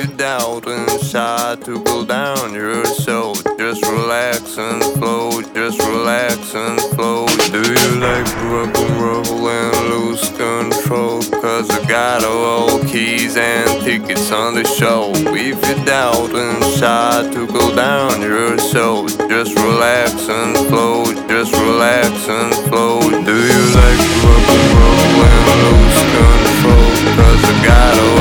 you doubt inside to cool down your soul, just relax and flow, just relax and flow. Do you like rock and roll and lose control? Cause I got all keys and tickets on the show. If you doubt inside to cool down your soul, just relax and flow, just relax and flow. Do you like rock and roll and lose control? Cause I got all